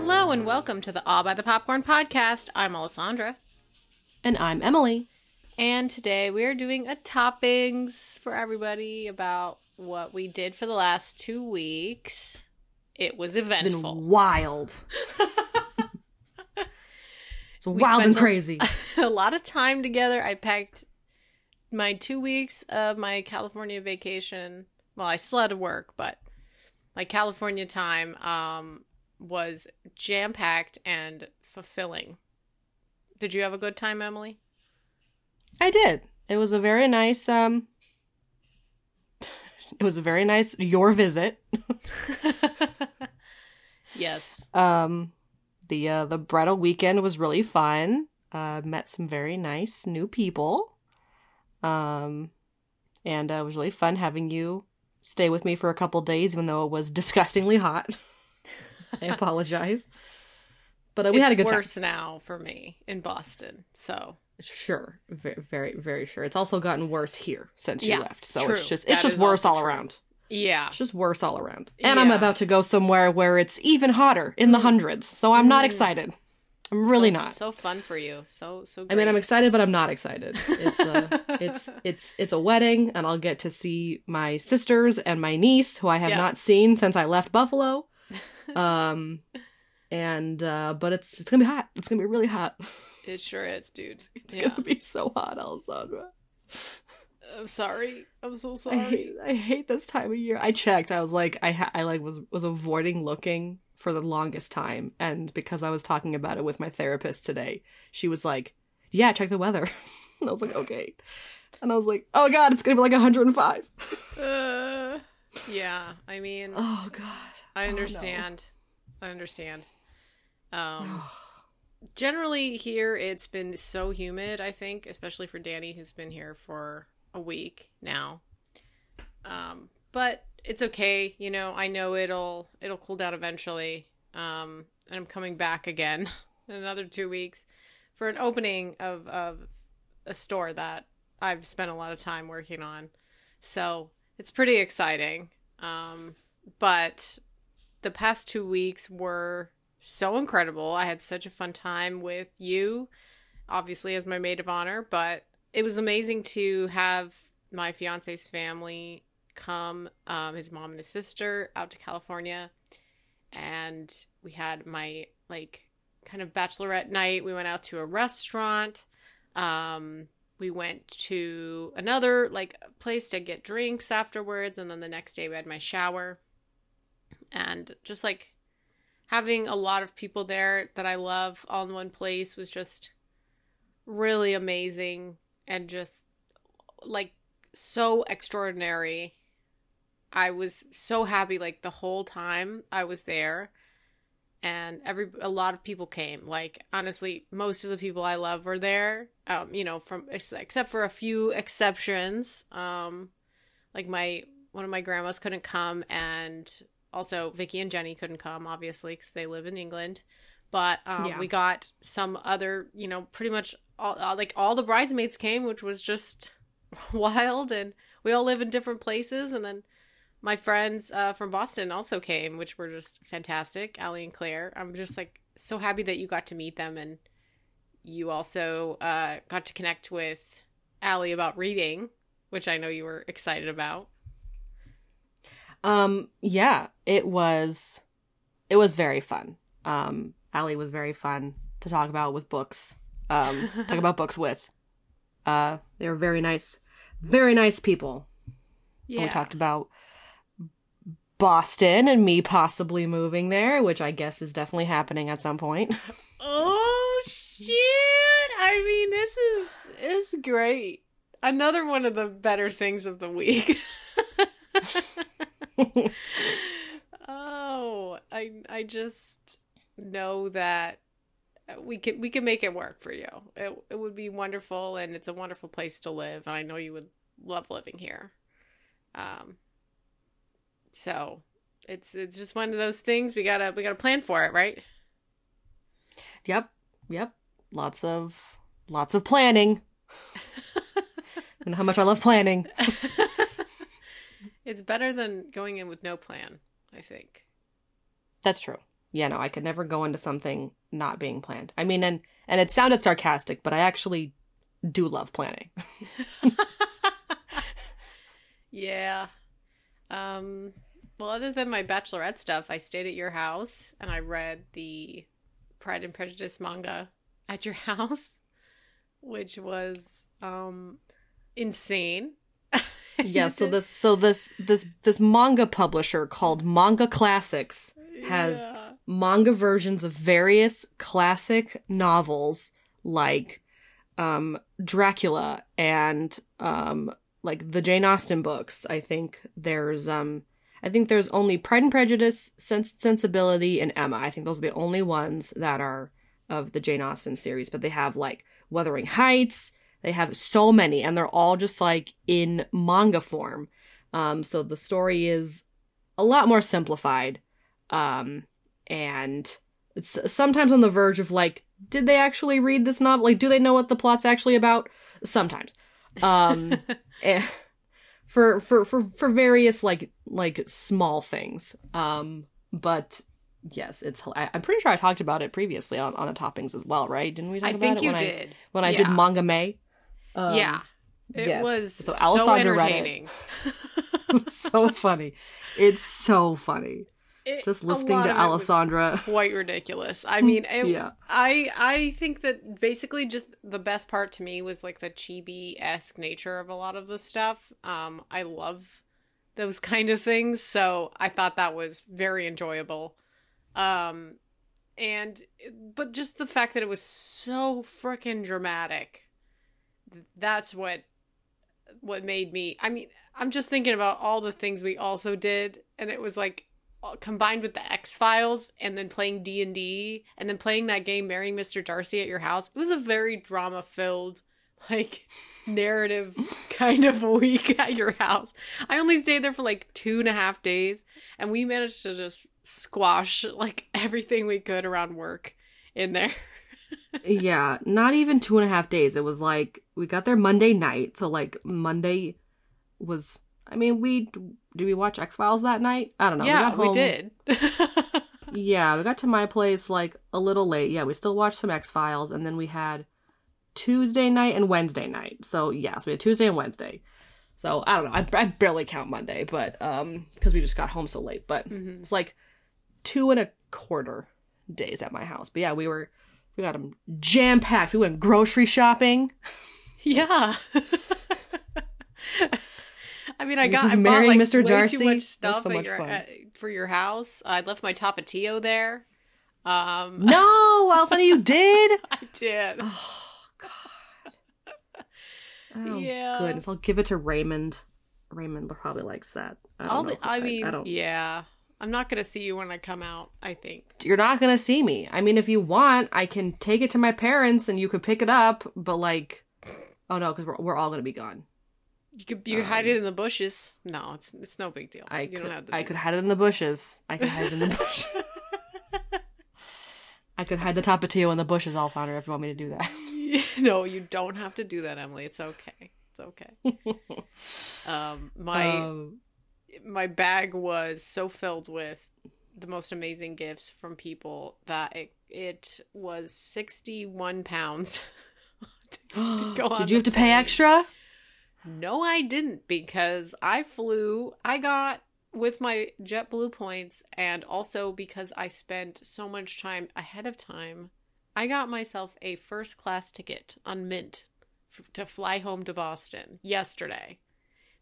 Hello and welcome to the I'll Buy the Popcorn podcast. I'm Alessandra. And I'm Emily. And today we are doing a toppings for everybody about what we did for the last two weeks. It was eventful. wild. it's We wild and spent a- crazy. a lot of time together. I packed my two weeks of my California vacation. Well, I still had to work, but my California time um, was jam packed and fulfilling. Did you have a good time, Emily? I did. It was a very nice um it was a very nice your visit. yes. Um the uh the bridal weekend was really fun. Uh met some very nice new people. Um and uh, it was really fun having you stay with me for a couple days even though it was disgustingly hot. I apologize. But uh, we it's had a good worse time. now for me in Boston. So Sure, very, very, very sure. It's also gotten worse here since you left, so true. it's just That it's just worse all true. around. yeah, It's just worse all around. And I'm about to go somewhere where it's even hotter in the mm. hundreds, so I'm not mm. excited. I'm really So- not. So fun for you. So so. I mean, I'm excited, but I'm not excited. It's uh, a, it's it's it's a wedding, and I'll get to see my sisters and my niece, who I have Yeah. not seen since I left Buffalo. Um, and uh, but it's it's gonna be hot. It's gonna be really hot. It sure is, dude. It's yeah. gonna be so hot, Alessandra. I'm sorry. I'm so I sorry. hate, I hate this time of year. I checked. I was like, I ha- I like was was avoiding looking for the longest time, and because I was talking about it with my therapist today, she was like, "Yeah, check the weather." and I was like, "Okay," and I was like, "Oh God, it's gonna be like 105." Uh, yeah, I mean, oh God, I Oh, no. understand. I understand. Um, generally here it's been so humid. I think, especially for Danny, who's been here for a week now. Um, but it's okay. You know, I know it'll it'll cool down eventually. Um, and I'm coming back again in another two weeks for an opening of of a store that I've spent a lot of time working on. So it's pretty exciting. Um, but the past two weeks were so incredible. I had such a fun time with you, obviously, as my maid of honor, but it was amazing to have my fiance's family come, um, his mom and his sister, out to California. And we had my, like, kind of bachelorette night. We went out to a restaurant. Um, we went to another like place to get drinks afterwards and then the next day we had my shower and just like having a lot of people there that I love all in one place was just really amazing and just like so extraordinary. I was so happy like the whole time I was there and every a lot of people came like honestly most of the people i love were there um you know from except for a few exceptions um like my one of my grandmas couldn't come and also vicky and jenny couldn't come obviously because they live in england but um Yeah. we got some other you know pretty much all uh, like all the bridesmaids came which was just wild and we all live in different places and then my friends uh, from Boston also came, which were just fantastic. Allie and Claire. I'm just like so happy that you got to meet them and you also uh, got to connect with Allie about reading, which I know you were excited about. Um, yeah, it was, it was very fun. Um, Allie was very fun to talk about with books. Um, talk about books with. Uh, they were very nice, very nice people. Yeah. We talked about Boston and me possibly moving there, which I guess is definitely happening at some point. Oh shit! I mean, this is is great. Another one of the better things of the week. oh, I I just know that we can we can make it work for you. It it would be wonderful, and it's a wonderful place to live, and I know you would love living here. Um. So, it's it's just one of those things we gotta we gotta plan for it, right? Yep, yep. Lots of lots of planning. and how much I love planning. it's better than going in with no plan, I think. That's true. Yeah, no, I could never go into something not being planned. I mean, and and it sounded sarcastic, but I actually do love planning. yeah. Um well, other than my bachelorette stuff, I stayed at your house and I read the Pride and Prejudice manga at your house, which was um insane. yeah, so this so this this this manga publisher called Manga Classics has Yeah. manga versions of various classic novels like um Dracula and um like the Jane Austen books. I think there's um I think there's only Pride and Prejudice, Sens- Sensibility, and Emma. I think those are the only ones that are of the Jane Austen series, but they have like Wuthering Heights. They have so many, and they're all just like in manga form. Um, so the story is a lot more simplified, um, and it's sometimes on the verge of like, did they actually read this novel? Like, do they know what the plot's actually about? Sometimes, um, eh, for for for for various like like small things. Um, but yes, it's. I, I'm pretty sure I talked about it previously on on the toppings as well, right? Didn't we? Talk I about think it you when I- did. when I did manga May. Um, yeah. It yes. was So so, Alessandra read it. entertaining. so funny. It's so funny. It- Just listening to of it was Alessandra. quite ridiculous. I mean, it, Yeah. I I think that basically just the best part to me was like the chibi esque nature of a lot of the stuff. Um, I love those kind of things, so I thought that was very enjoyable. Um, and but just the fact that it was so freaking dramatic, that's what what made me. I mean, I'm just thinking about all the things we also did, and it was like uh, combined with the X Files and then playing D and D and then playing that game Marrying Mr. Darcy at your house. It was a very drama filled, like narrative kind of week at your house. I only stayed there for like two and a half days, and we managed to just squash like everything we could around work in there. Yeah, not even two and a half days. It was like we got there Monday night, so like Monday was. I mean, we did we watch X Files that night? I don't know. yeah, got we did. Yeah, we got to my place like a little late. Yeah, we still watched some X Files, and then we had Tuesday night and Wednesday night. So yes, we had Tuesday and Wednesday. So I don't know. I, I barely count Monday, but um, because we just got home so late. But Mhm. it's like two and a quarter days at my house. But yeah, we were we got them jam packed. We went grocery shopping. Yeah. I mean, I got I marrying like Mr. Darcy too much stuff so much your, uh, for your house. I left my Tapatio there. Um, No, Alessandra, you did. I did. Oh God. Oh, Yeah. Goodness, I'll give it to Raymond. Raymond probably likes that. I don't All know the, I mean, I don't. yeah. I'm not gonna see you when I come out. I think. You're not gonna see me. I mean, if you want, I can take it to my parents and you could pick it up. But like, oh no, because we're we're all gonna be gone. You could you hide it in the bushes. No, it's it's no big deal. Um, I you could don't have to. I could hide it in the bushes. I could hide it in the bushes. I could hide the tapatio in the bushes, Alessandra, if you want me to do that. no, you don't have to do that, Emily. It's okay. It's okay. um, my Um, my bag was so filled with the most amazing gifts from people that it it was 61 pounds did you have to pay extra? no i didn't because i flew i got with my JetBlue points and also because I spent so much time ahead of time, I got myself a first class ticket on Mint f- to fly home to Boston yesterday.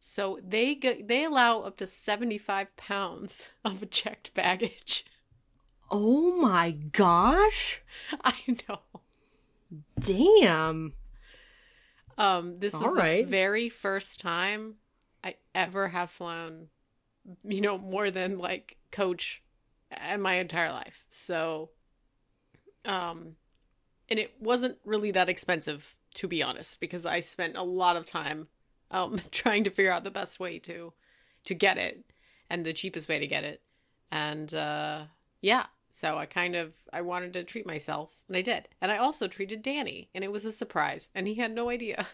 So they get, they allow up to 75 pounds of checked baggage. Oh my gosh. I know. Damn. Um this was All right. the very first time I ever have flown you know more than like coach in my entire life. So um and it wasn't really that expensive to be honest because I spent a lot of time um trying to figure out the best way to to get it and the cheapest way to get it. And uh yeah, so I kind of I wanted to treat myself and I did. And I also treated Danny and it was a surprise and he had no idea.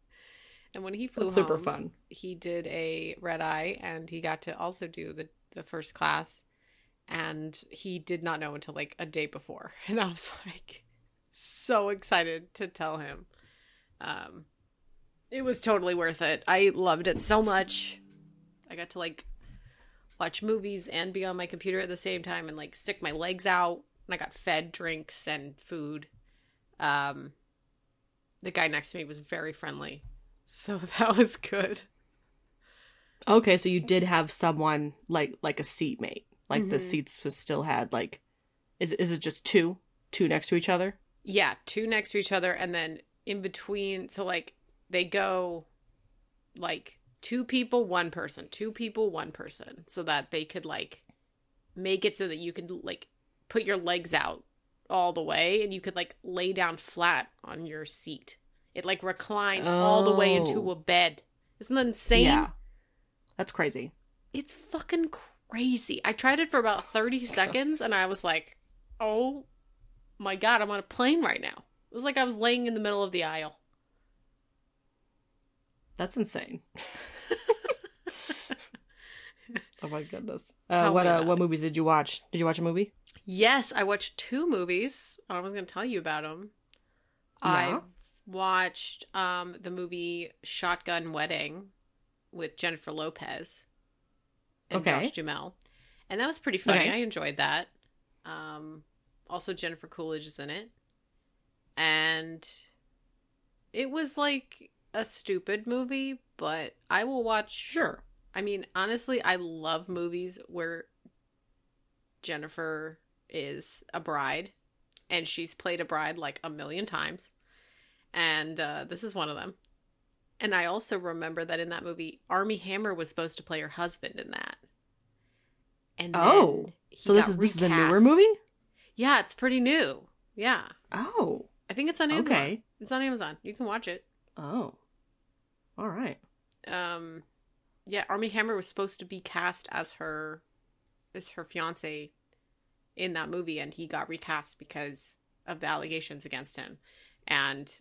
and when he flew That's super home, fun. he did a red eye and he got to also do the the first class and he did not know until like a day before and i was like so excited to tell him um it was totally worth it i loved it so much i got to like watch movies and be on my computer at the same time and like stick my legs out and i got fed drinks and food um the guy next to me was very friendly so that was good Okay, so you did have someone like like a seatmate. Like the Mhm. seats was still had like is is it just two? Two next to each other? Yeah, two next to each other, and then in between. So like they go like two people, one person, two people, one person, so that they could like make it so that you could like put your legs out all the way, and you could like lay down flat on your seat. It like reclines all the way into Oh. a bed. Isn't that insane? Yeah. That's crazy. It's fucking crazy. I tried it for about 30 seconds and I was like, oh my god, I'm on a plane right now. It was like I was laying in the middle of the aisle. That's insane. oh my goodness. Uh, what uh, what movies did you watch? Did you watch a movie? Yes, I watched two movies. I was going to tell you about them. Yeah. I watched um the movie Shotgun Wedding with Jennifer Lopez and Okay. Josh Duhamel. And that was pretty funny. Okay. I enjoyed that. Um also Jennifer Coolidge is in it. And it was like a stupid movie, but I will watch Sure. I mean, honestly, I love movies where Jennifer is a bride and she's played a bride like a million times. And uh, this is one of them. And I also remember that in that movie, Armie Hammer was supposed to play her husband in that. And Oh, So this is this is a newer movie? Yeah, it's pretty new. Yeah, Oh. I think it's on Amazon. Okay. It's on Amazon. You can watch it. Oh. All right. um yeah armie hammer was supposed to be cast as her as her fiance in that movie and he got recast because of the allegations against him and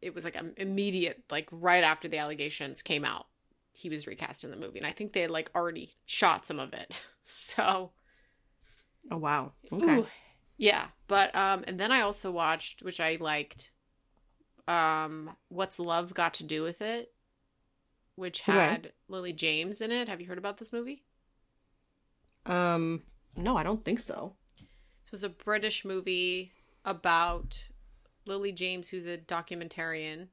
it was like an immediate like right after the allegations came out he was recast in the movie and i think they had like already shot some of it so Oh wow. Okay. Ooh, yeah, but um and then I also watched which I liked um What's Love Got to Do with It which Okay. had Lily James in it. Have you heard about this movie? Um no, I don't think so. So it's a British movie about Lily James who's a documentarian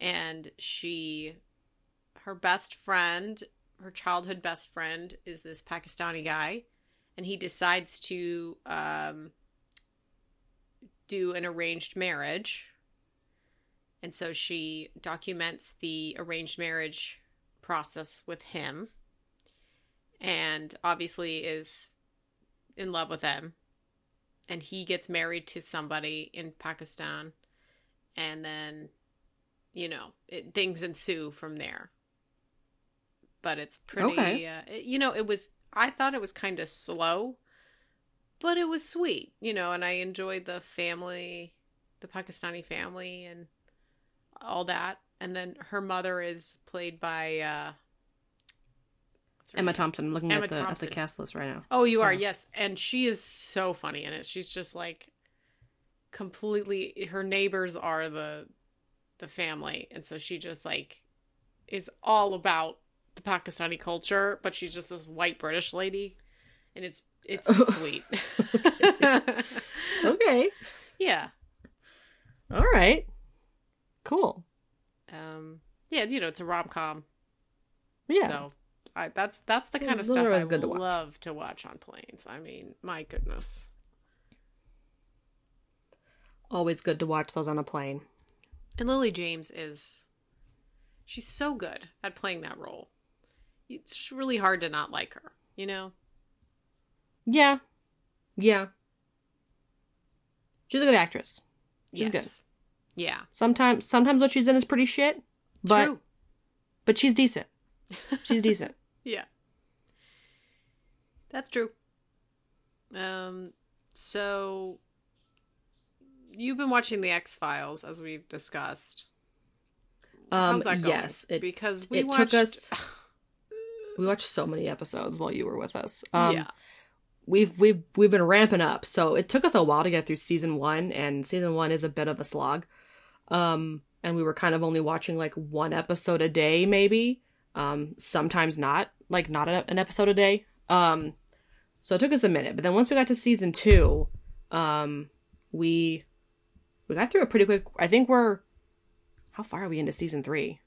and she her best friend, her childhood best friend is this Pakistani guy and he decides to um do an arranged marriage. And so she documents the arranged marriage process with him and obviously is in love with him. And he gets married to somebody in Pakistan. And then, you know, it, things ensue from there. But it's pretty, Okay. uh, it- you know, it was, I thought it was kind of slow, but it was sweet, you know, and I enjoyed the family, the Pakistani family and all that. And then her mother is played by, uh, Emma name? Thompson. I'm looking Emma at the, at the cast list right now. Oh, you are, Yeah. yes. And she is so funny in it. She's just like completely her neighbors are the the family and so she just like is all about the Pakistani culture, but she's just this white British lady, and it's it's sweet. Okay. yeah. All right. Cool. Um. Yeah. You know, it's a rom com. Yeah. So I, that's that's the Yeah, kind of stuff I good to watch. love to watch on planes. I mean, my goodness. Always good to watch those on a plane. And Lily James is she's so good at playing that role. It's really hard to not like her, you know? Yeah. Yeah. She's a good actress. She's yes. Yeah. Sometimes sometimes what she's in is pretty shit, but True. but she's decent. She's decent. Yeah. That's true. Um so you've been watching the X-Files as we've discussed. Um How's that going? yes, it because we it watched took us we watched so many episodes while you were with us. Um Yeah. we've we've we've been ramping up. So it took us a while to get through season 1 and season 1 is a bit of a slog. Um and we were kind of only watching like one episode a day maybe. Um sometimes not, like not an episode a day. Um so it took us a minute, but then once we got to season 2, um we we got through it pretty quick. I think we're how far are we into season 3?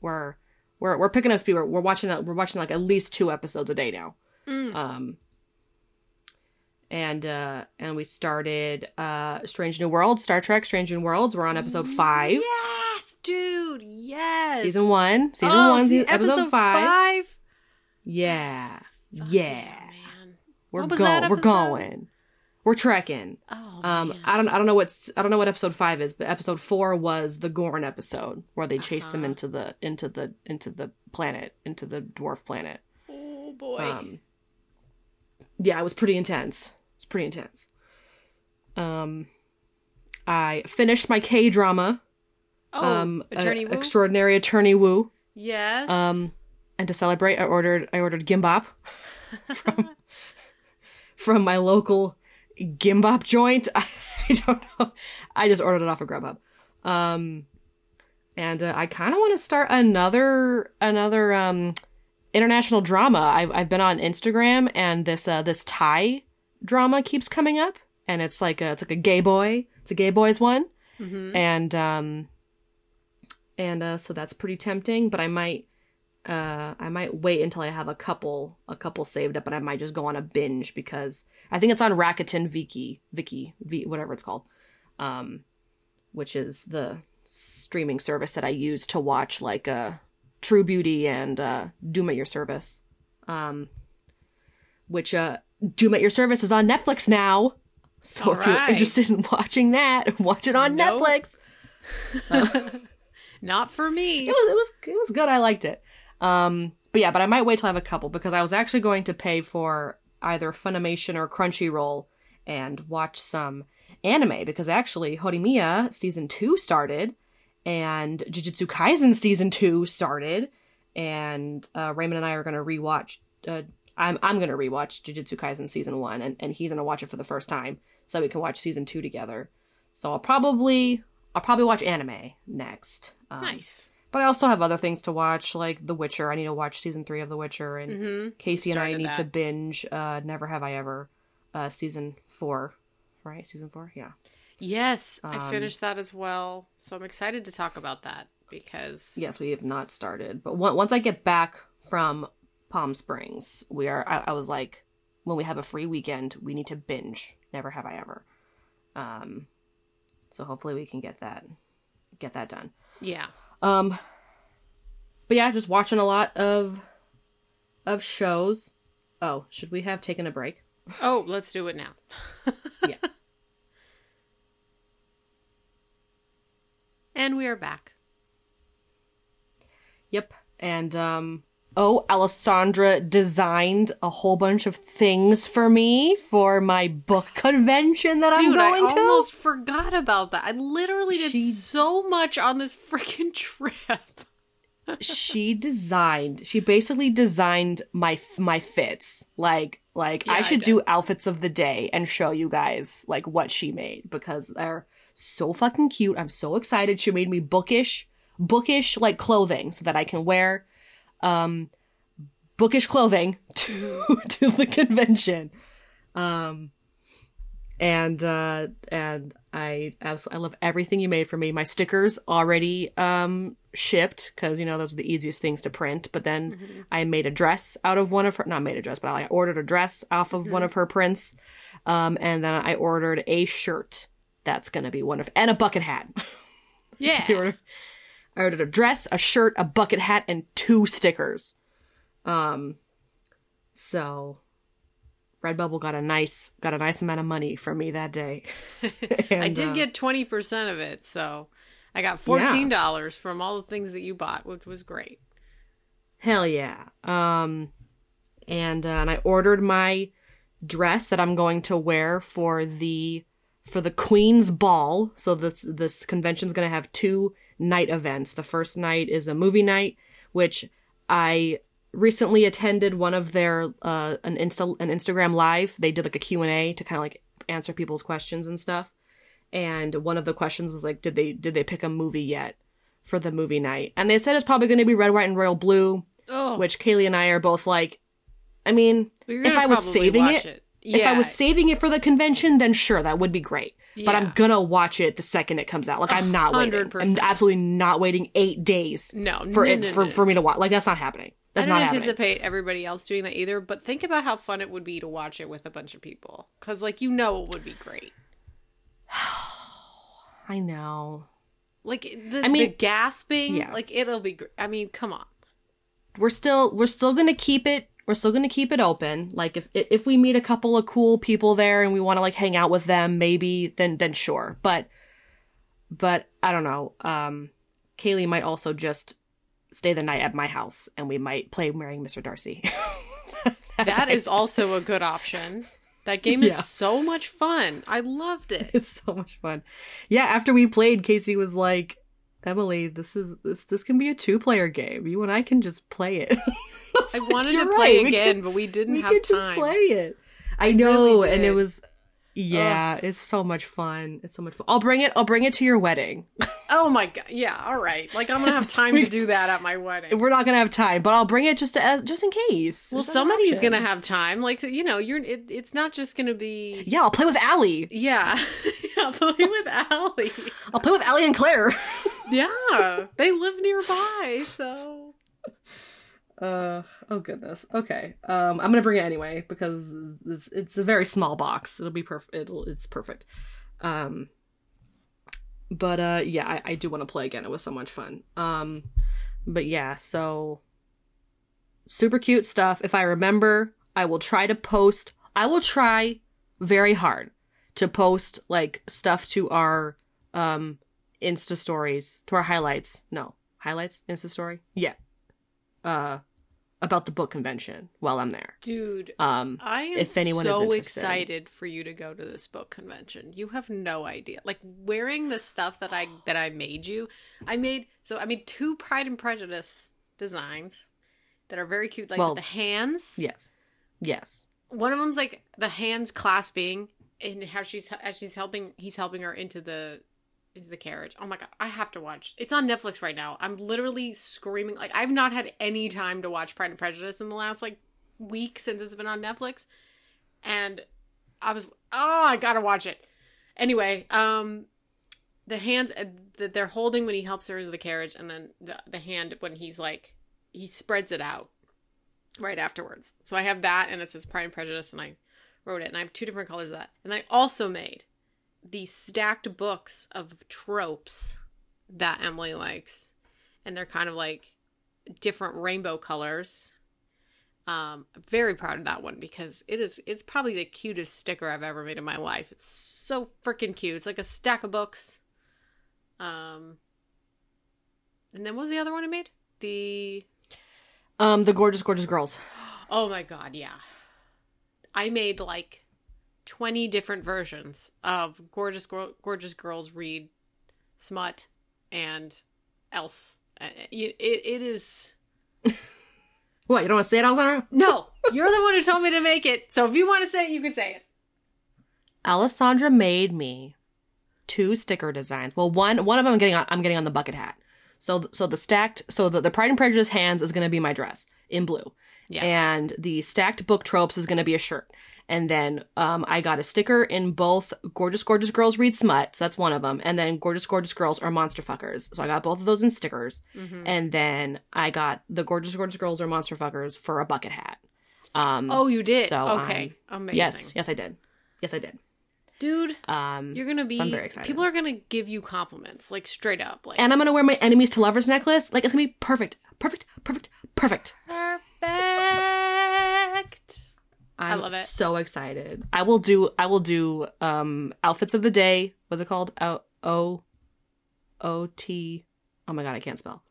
We're we're we're picking up speed. We're, we're watching we're watching like at least two episodes a day now. Mm. Um, and uh, and we started uh, Strange New Worlds, Star Trek, Strange New Worlds. We're on episode five, Yes, dude. Yes. season one, season Oh, one, see, se- episode, five. five? Yeah, Fuck yeah, man. we're What was that going, we're going, we're trekking. Oh, Um, man. I don't, I don't know what, I don't know what episode five is, but episode four was the Gorn episode where they chased Uh-huh. into the, into the, into the planet, into the dwarf planet. oh boy. Um, yeah, it was pretty intense. Pretty intense. Um, I finished my K drama. oh, um, Attorney uh, Wu? Extraordinary Attorney Wu. yes. Um, and to celebrate, I ordered I ordered gimbap from from my local gimbap joint. I, don't know. I just ordered it off of Grubhub. Um, and uh, I kind of want to start another another um international drama. I've I've been on Instagram and this uh this Thai drama keeps coming up, and it's like a it's like a gay boy. It's a gay boys one, Mhm. and um, and uh, so that's pretty tempting. But I might uh I might wait until I have a couple a couple saved up, and I might just go on a binge because I think it's on Rakuten Viki Viki v, whatever it's called, um, which is the streaming service that I use to watch like uh True Beauty and uh Doom at Your Service, um, which uh Doom at Your Service is on Netflix now. So if you're interested in watching that, watch it on Nope. Netflix. Not for me. It was it was it was good. I liked it. Um, but yeah, but I might wait till I have a couple because I was actually going to pay for either Funimation or Crunchyroll and watch some anime because actually Horimiya season two started and Jujutsu Kaisen season two started and uh, Raymond and I are going to rewatch. Uh, I'm I'm going to rewatch Jujutsu Kaisen season one and and he's going to watch it for the first time so we can watch season two together. So I'll probably I'll probably watch anime next. Um, nice. but I also have other things to watch, like The Witcher. I need to watch season three of The Witcher, and Mm-hmm. Casey and I need to binge uh, Never Have I Ever, uh, season four. Right, season four. Yeah. Yes, I Um, finished that as well. So I'm excited to talk about that because Yes, we have not started, but once I get back from Palm Springs, we are. I, I was like, when we have a free weekend, we need to binge Never Have I Ever. Um, so hopefully we can get that get that done. yeah. Um but yeah, just watching a lot of of shows. Oh, should we have taken a break? Oh, let's do it now. Yeah. And we are back. Yep. And um oh, Alessandra designed a whole bunch of things for me for my book convention that I'm Dude, I going to. almost forgot about that. I literally did She- so much on this freaking trip. she designed she basically designed my my fits like like Yeah, i I should did. do outfits of the day and show you guys like what she made because they're so fucking cute i'm so excited she made me bookish bookish like clothing so that i can wear um bookish clothing to to the convention. Um and uh and I absolutely I love everything you made for me. My stickers already um shipped because you know those are the easiest things to print. But then Mm-hmm. I made a dress out of one of her not made a dress, but I ordered a dress off of Mm-hmm. one of her prints. Um and then I ordered a shirt that's gonna be one of and a bucket hat. Yeah. ordered, I ordered a dress, a shirt, a bucket hat, and two stickers. Um, so Redbubble got a nice got a nice amount of money from me that day. I did uh, get 20% of it, so I got $14 from all the things that you bought, which was great. hell yeah. Um, and uh, and I ordered my dress that I'm going to wear for the for the Queen's Ball. So this this convention's going to have two night events. The first night is a movie night, which I recently attended one of their uh an insta an Instagram live. They did like a Q&A to kind of like answer people's questions and stuff. And one of the questions was like did they did they pick a movie yet for the movie night? And they said it's probably going to be Red, White and Royal Blue, Oh, which Kaylee and I are both like I mean, if I was saving watch it, it. if I was saving it for the convention, then sure, that would be great. But I'm gonna watch it the second it comes out. Like I'm not waiting. I'm absolutely not waiting eight days No, for no, it no, for, no. for me to watch. Like that's not happening. That's I don't happening. anticipate everybody else doing that either, but think about how fun it would be to watch it with a bunch of people. Because, like, you know it would be great. I know. Like, the, I mean- the gasping, Yeah. like, it'll be great. I mean, come on. We're still we're still gonna keep it. We're still gonna keep it open. Like if if we meet a couple of cool people there and we want to like hang out with them, maybe then then sure. But but I don't know. Um, Kaylee might also just stay the night at my house and we might play marrying Mr. Darcy. That is also a good option. That game is Yeah. so much fun. I loved it. it's so much fun. Yeah, after we played, Casey was like, "Emily, this is this this can be a two player game. You and I can just play it." I like, wanted to play right, again, can- but we didn't we have could time. just play it. I know, really and it was yeah, it's so much fun. It's so much fun. I'll bring it. I'll bring it to your wedding. Oh my god! Yeah, all right. Like I'm gonna have time to do that at my wedding. We're not gonna have time, but I'll bring it just to, as just in case. Well, somebody's gonna have time. Like you know, you're. It, it's not just gonna be. Yeah, I'll play with Allie. Yeah, yeah. Play with Allie. I'll play with Allie and Claire. Yeah, they live nearby, so Uh oh goodness. Okay. Um I'm gonna bring it anyway because it's it's a very small box. It'll be perfect. It's perfect. Um but uh yeah, I, I do want to play again. It was so much fun. Um but yeah, so super cute stuff. If I remember, I will try to post I will try very hard to post like stuff to our um Insta stories, to our highlights. No, highlights, Insta story. Yeah. Uh about the book convention while I'm there. dude. Um I am if anyone is so interested. excited for you to go to this book convention. You have no idea. Like wearing the stuff that I that I made you. I made so I made two Pride and Prejudice designs that are very cute. Like Well, the hands. yes. Yes. One of them's like the hands clasping and how she's as she's helping he's helping her into the the carriage. Oh my god, I have to watch. It's on Netflix right now. I'm literally screaming like I've not had any time to watch Pride and Prejudice in the last like week since it's been on Netflix. And I was oh, I got to watch it. Anyway, um the hands uh, that they're holding when he helps her into the carriage and then the the hand when he's like he spreads it out right afterwards. So I have that, and it says Pride and Prejudice, and I wrote it, and I have two different colors of that. And I also made these stacked books of tropes that Emily likes, and they're kind of like different rainbow colors. Um, I'm very proud of that one because it is it's probably the cutest sticker I've ever made in my life. It's so freaking cute. It's like a stack of books. Um, and then what was the other one I made? The Um the gorgeous gorgeous girls. Oh my god, yeah. I made like 20 different versions of gorgeous Gor- gorgeous girls read smut and else. Uh, It, it, is What, you don't want to say it, Alessandra? No, you're the one who told me to make it. So if you want to say it, you can say it. Alessandra made me two sticker designs. Well, one one of them I'm getting on I'm getting on the bucket hat. So so the stacked so the, the Pride and Prejudice hands is gonna be my dress in blue. Yeah. And the stacked book tropes is going to be a shirt. And then um, I got a sticker in both Gorgeous Gorgeous Girls Read Smut, so that's one of them, and then Gorgeous Gorgeous Girls are Monster Fuckers. So I got both of those in stickers. Mhm. And then I got the Gorgeous Gorgeous Girls are Monster Fuckers for a bucket hat. Um, Oh, you did. So, okay, amazing. yes, yes, I did. Yes, I did. dude, Um, you're gonna be. I'm very excited. People are gonna give you compliments, like straight up, like. and I'm gonna wear my enemies to lovers necklace. Like it's gonna be perfect, perfect, perfect, perfect. perfect. I I'm love it. So excited. I will do. I will do. Um, outfits of the day. What's it called? O O O T. Oh my god, I can't spell.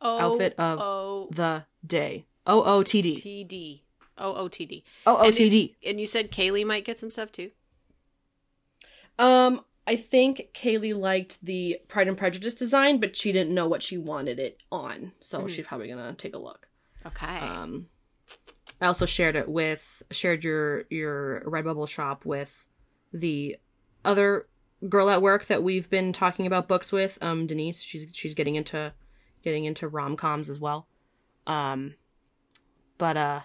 O Outfit of O The day. O O T D. T D O O T D. O O T D. And you said Kaylee might get some stuff too. Um, I think Kaylee liked the Pride and Prejudice design, but she didn't know what she wanted it on, so Mhm. she's probably gonna take a look. Okay. Um, I also shared it with shared your your Redbubble shop with the other girl at work that we've been talking about books with. Um, Denise. She's she's getting into getting into rom coms as well. Um, but uh,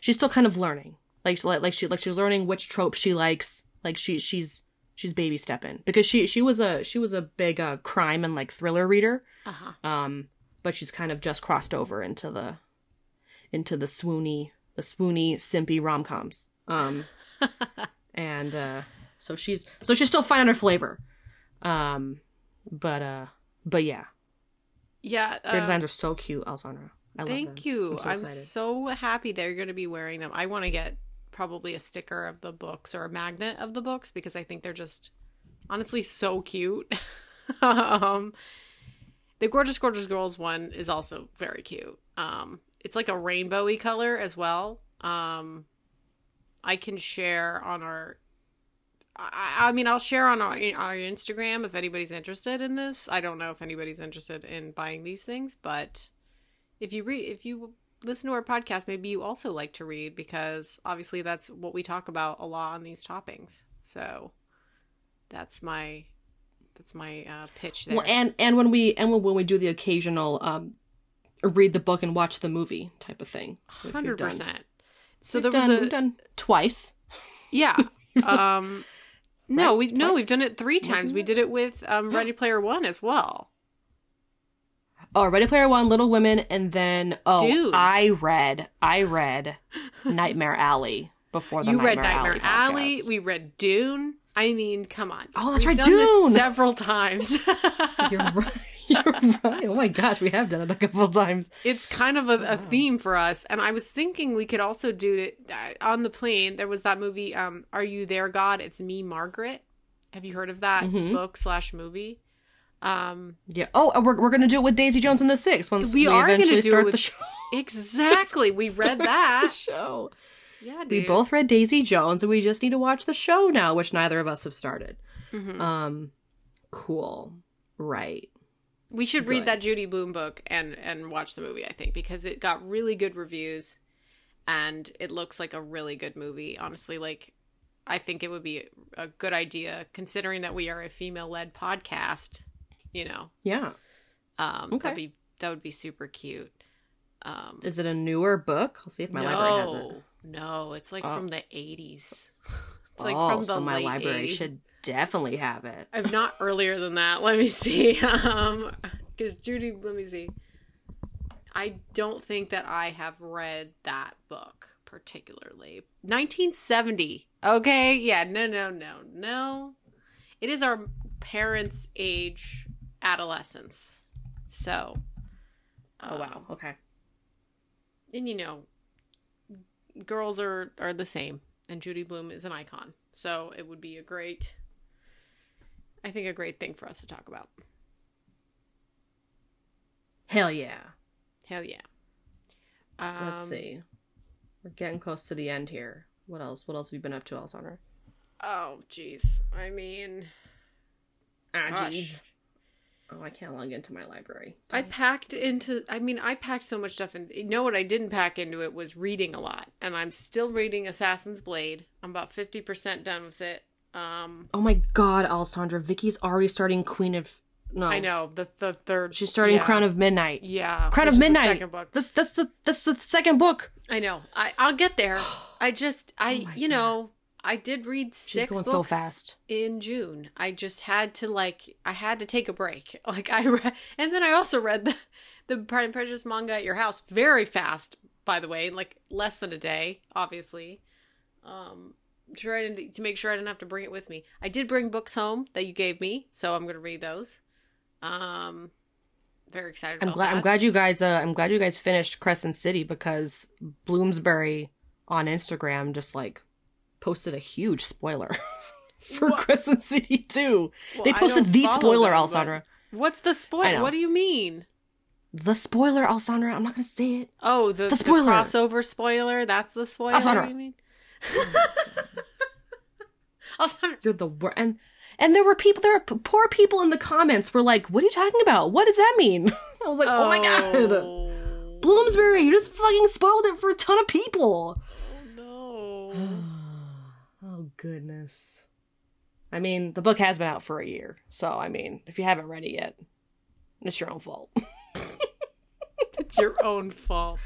she's still kind of learning. Like like like she like she's learning which tropes she likes. Like she she's she's baby stepping because she she was a she was a big uh crime and like thriller reader. uh huh. Um, but she's kind of just crossed over into the into the swoony the swoony simpy rom coms. Um, and uh, so she's so she's still finding her flavor. Um, but uh, but yeah, Yeah. their uh, designs are so cute, Alessandra. I love. Thank you. I'm I'm so so, happy that you're going to be wearing them. I want to get probably a sticker of the books or a magnet of the books because I think they're just honestly so cute. um, the gorgeous gorgeous girls one is also very cute. Um, it's like a rainbowy color as well. Um, I can share on our. I, I mean, I'll share on our, our Instagram if anybody's interested in this. I don't know if anybody's interested in buying these things, but if you read if you listen to our podcast maybe you also like to read because obviously that's what we talk about a lot on these toppings so that's my that's my uh, pitch there Well, and and when we and when, when we do the occasional um, read the book and watch the movie type of thing, done. 100% so We've there was done- a we've done twice. yeah um no Right? we no Twice? we've done it three times we did it with um ready player one as well Oh, Ready Player One, Little Women, and then oh, Dude. I read, I read Nightmare Alley before the you Nightmare read nightmare Alley. alley, we read dune i mean come on Oh, that's We've right, Dune! several times You're right. You're right. Oh my gosh, we have done it a couple of times. it's kind of a, a theme for us and i was thinking we could also do it uh, on the plane there was that movie um are you there god it's me margaret have you heard of that Mhm. book slash movie um Yeah. Oh, we're we're gonna do it with Daisy Jones and the Six once We we, are gonna eventually do it start with- the show. exactly we read that show. yeah We both read Daisy Jones, and we just need to watch the show now, which neither of us have started. Mhm. Um, cool. Right. We should read that judy blume book and and watch the movie i think because it got really good reviews and it looks like a really good movie honestly like i think it would be a good idea considering that we are a female led podcast you know Yeah. um Okay. that'd be that would be super cute um Is it a newer book? I'll see if my library has it. no no it's like Oh. from the 80s it's like oh, from the so my library 80s. should definitely have it. If not earlier than that, let me see. Um, because Judy, let me see. I don't think that I have read that book particularly. 1970. Okay, yeah, no, no, no, no. It is our parents' age, adolescence. So. Oh wow. um, Okay. and you know, girls are are the same, and Judy Blume is an icon. So it would be a great, I think, a great thing for us to talk about. Hell yeah. Hell yeah. Um, Let's see. We're getting close to the end here. What else? What else have you been up to, Alessandra? Oh, jeez. I mean, Ah, jeez. Oh, I can't log into my library. I packed into. I mean, I packed so much stuff, and you know what I didn't pack into it was reading a lot, and I'm still reading Assassin's Blade. I'm about fifty percent done with it. Um, Oh my god, Alessandra, Vicky's already starting Queen of No, I know the the third. She's starting yeah. Crown of Midnight. Yeah, Crown of Midnight. second book. This that's the that's the second book. I know. I I'll get there. I just I Oh you know I did read six books so fast. in June. I just had to like I had to take a break. Like I read, and then I also read the the Pride and Prejudice manga at your house very fast. By the way, like less than a day, obviously. Um, try to to make sure I didn't have to bring it with me. I did bring books home that you gave me, so I'm gonna read those. Um, very excited. I'm about glad. I'm glad you guys. Uh, I'm glad you guys finished Crescent City because Bloomsbury on Instagram just like posted a huge spoiler for What? Crescent City 2. Well, they posted the spoiler, them, Alessandra. What's the spoiler? What do you mean? The spoiler, Alessandra. I'm not gonna say it. Oh, the, The the, spoiler. crossover spoiler. That's the spoiler. Alessandra. You mean? Alessandra. You're the worst. And and there were people. There were poor people in the comments. Were like, "What are you talking about? What does that mean?" I was like, "Oh, my god, Oh, Bloomsbury! You just fucking spoiled it for a ton of people." Oh, no. goodness. I mean, the book has been out for a year, so I mean, if you haven't read it yet, it's your own fault. it's your own fault.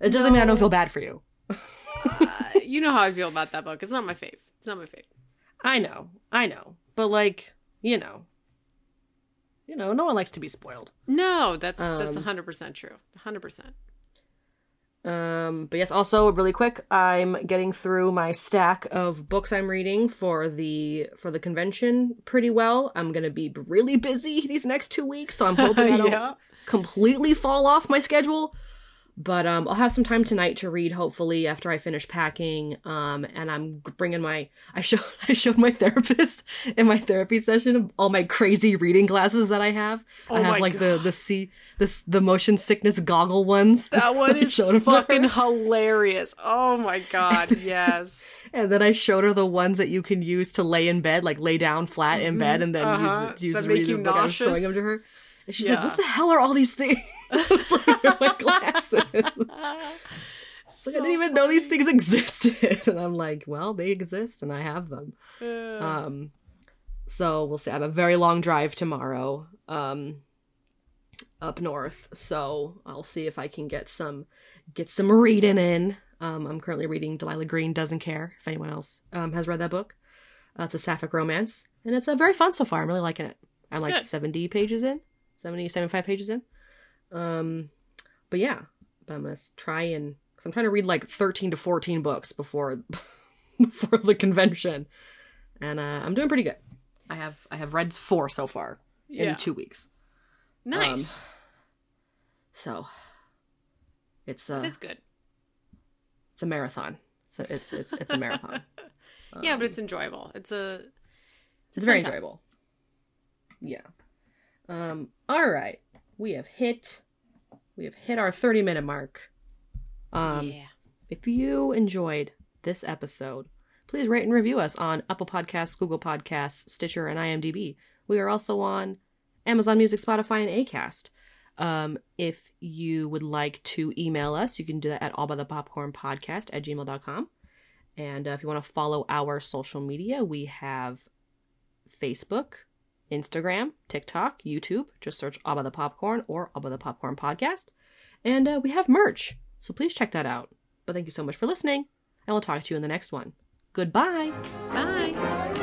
It doesn't mean I don't feel bad for you. Uh, you know how I feel about that book. It's not my fave. It's not my fave. I know, I know, but like, you know, you know, no one likes to be spoiled. No, that's that's Um, hundred percent true. Hundred percent. Um, but yes, also really quick, I'm getting through my stack of books I'm reading for the for the convention pretty well. I'm gonna be really busy these next two weeks, so I'm hoping I don't Yeah. completely fall off my schedule. But um, I'll have some time tonight to read. Hopefully, after I finish packing. Um, and I'm bringing my I showed I showed my therapist in my therapy session all my crazy reading glasses that I have. Oh I have like the the see this the motion sickness goggle ones. That one is showed 'em to fucking hilarious. Oh my god, yes. And then I showed her the ones that you can use to lay in bed, like lay down flat in bed, and then Uh-huh. use, use That the make you book. I was showing nauseous? them to her, and she's Yeah. like, "What the hell are all these things?" I was like, "They're my glasses." It's like, I didn't even know these things existed, and I'm like, "Well, they exist, and I have them." Uh, Um, so we'll see. I have a very long drive tomorrow, um, up north. So I'll see if I can get some get some reading in. Um, I'm currently reading Delilah Green Doesn't Care. If anyone else um, has read that book, uh, it's a sapphic romance, and it's uh, very fun so far. I'm really liking it. I'm like Good. 70 pages in, 70, 75 pages in. Um, but yeah, but I'm gonna try and because I'm trying to read like 13 to 14 books before before the convention, and uh, I'm doing pretty good. I have I have read four so far yeah. in two weeks, nice. so it's uh That's good. it's a marathon. So it's it's it's a marathon. yeah, Um, but it's enjoyable. It's a it's very fun time. enjoyable. Yeah. Um. All right, we have hit we have hit our 30 minute mark. Um. yeah. If you enjoyed this episode, please rate and review us on Apple Podcasts, Google Podcasts, Stitcher, and IMDb. We are also on Amazon Music, Spotify, and Acast. Um, if you would like to email us, you can do that at illbuythepopcornpodcast at gmail.com. And uh, if you want to follow our social media, we have Facebook, Instagram, TikTok, YouTube. Just search Buy the Popcorn or Buy the Popcorn Podcast. And uh, we have merch, so please check that out. But thank you so much for listening, and we'll talk to you in the next one. Goodbye. Bye.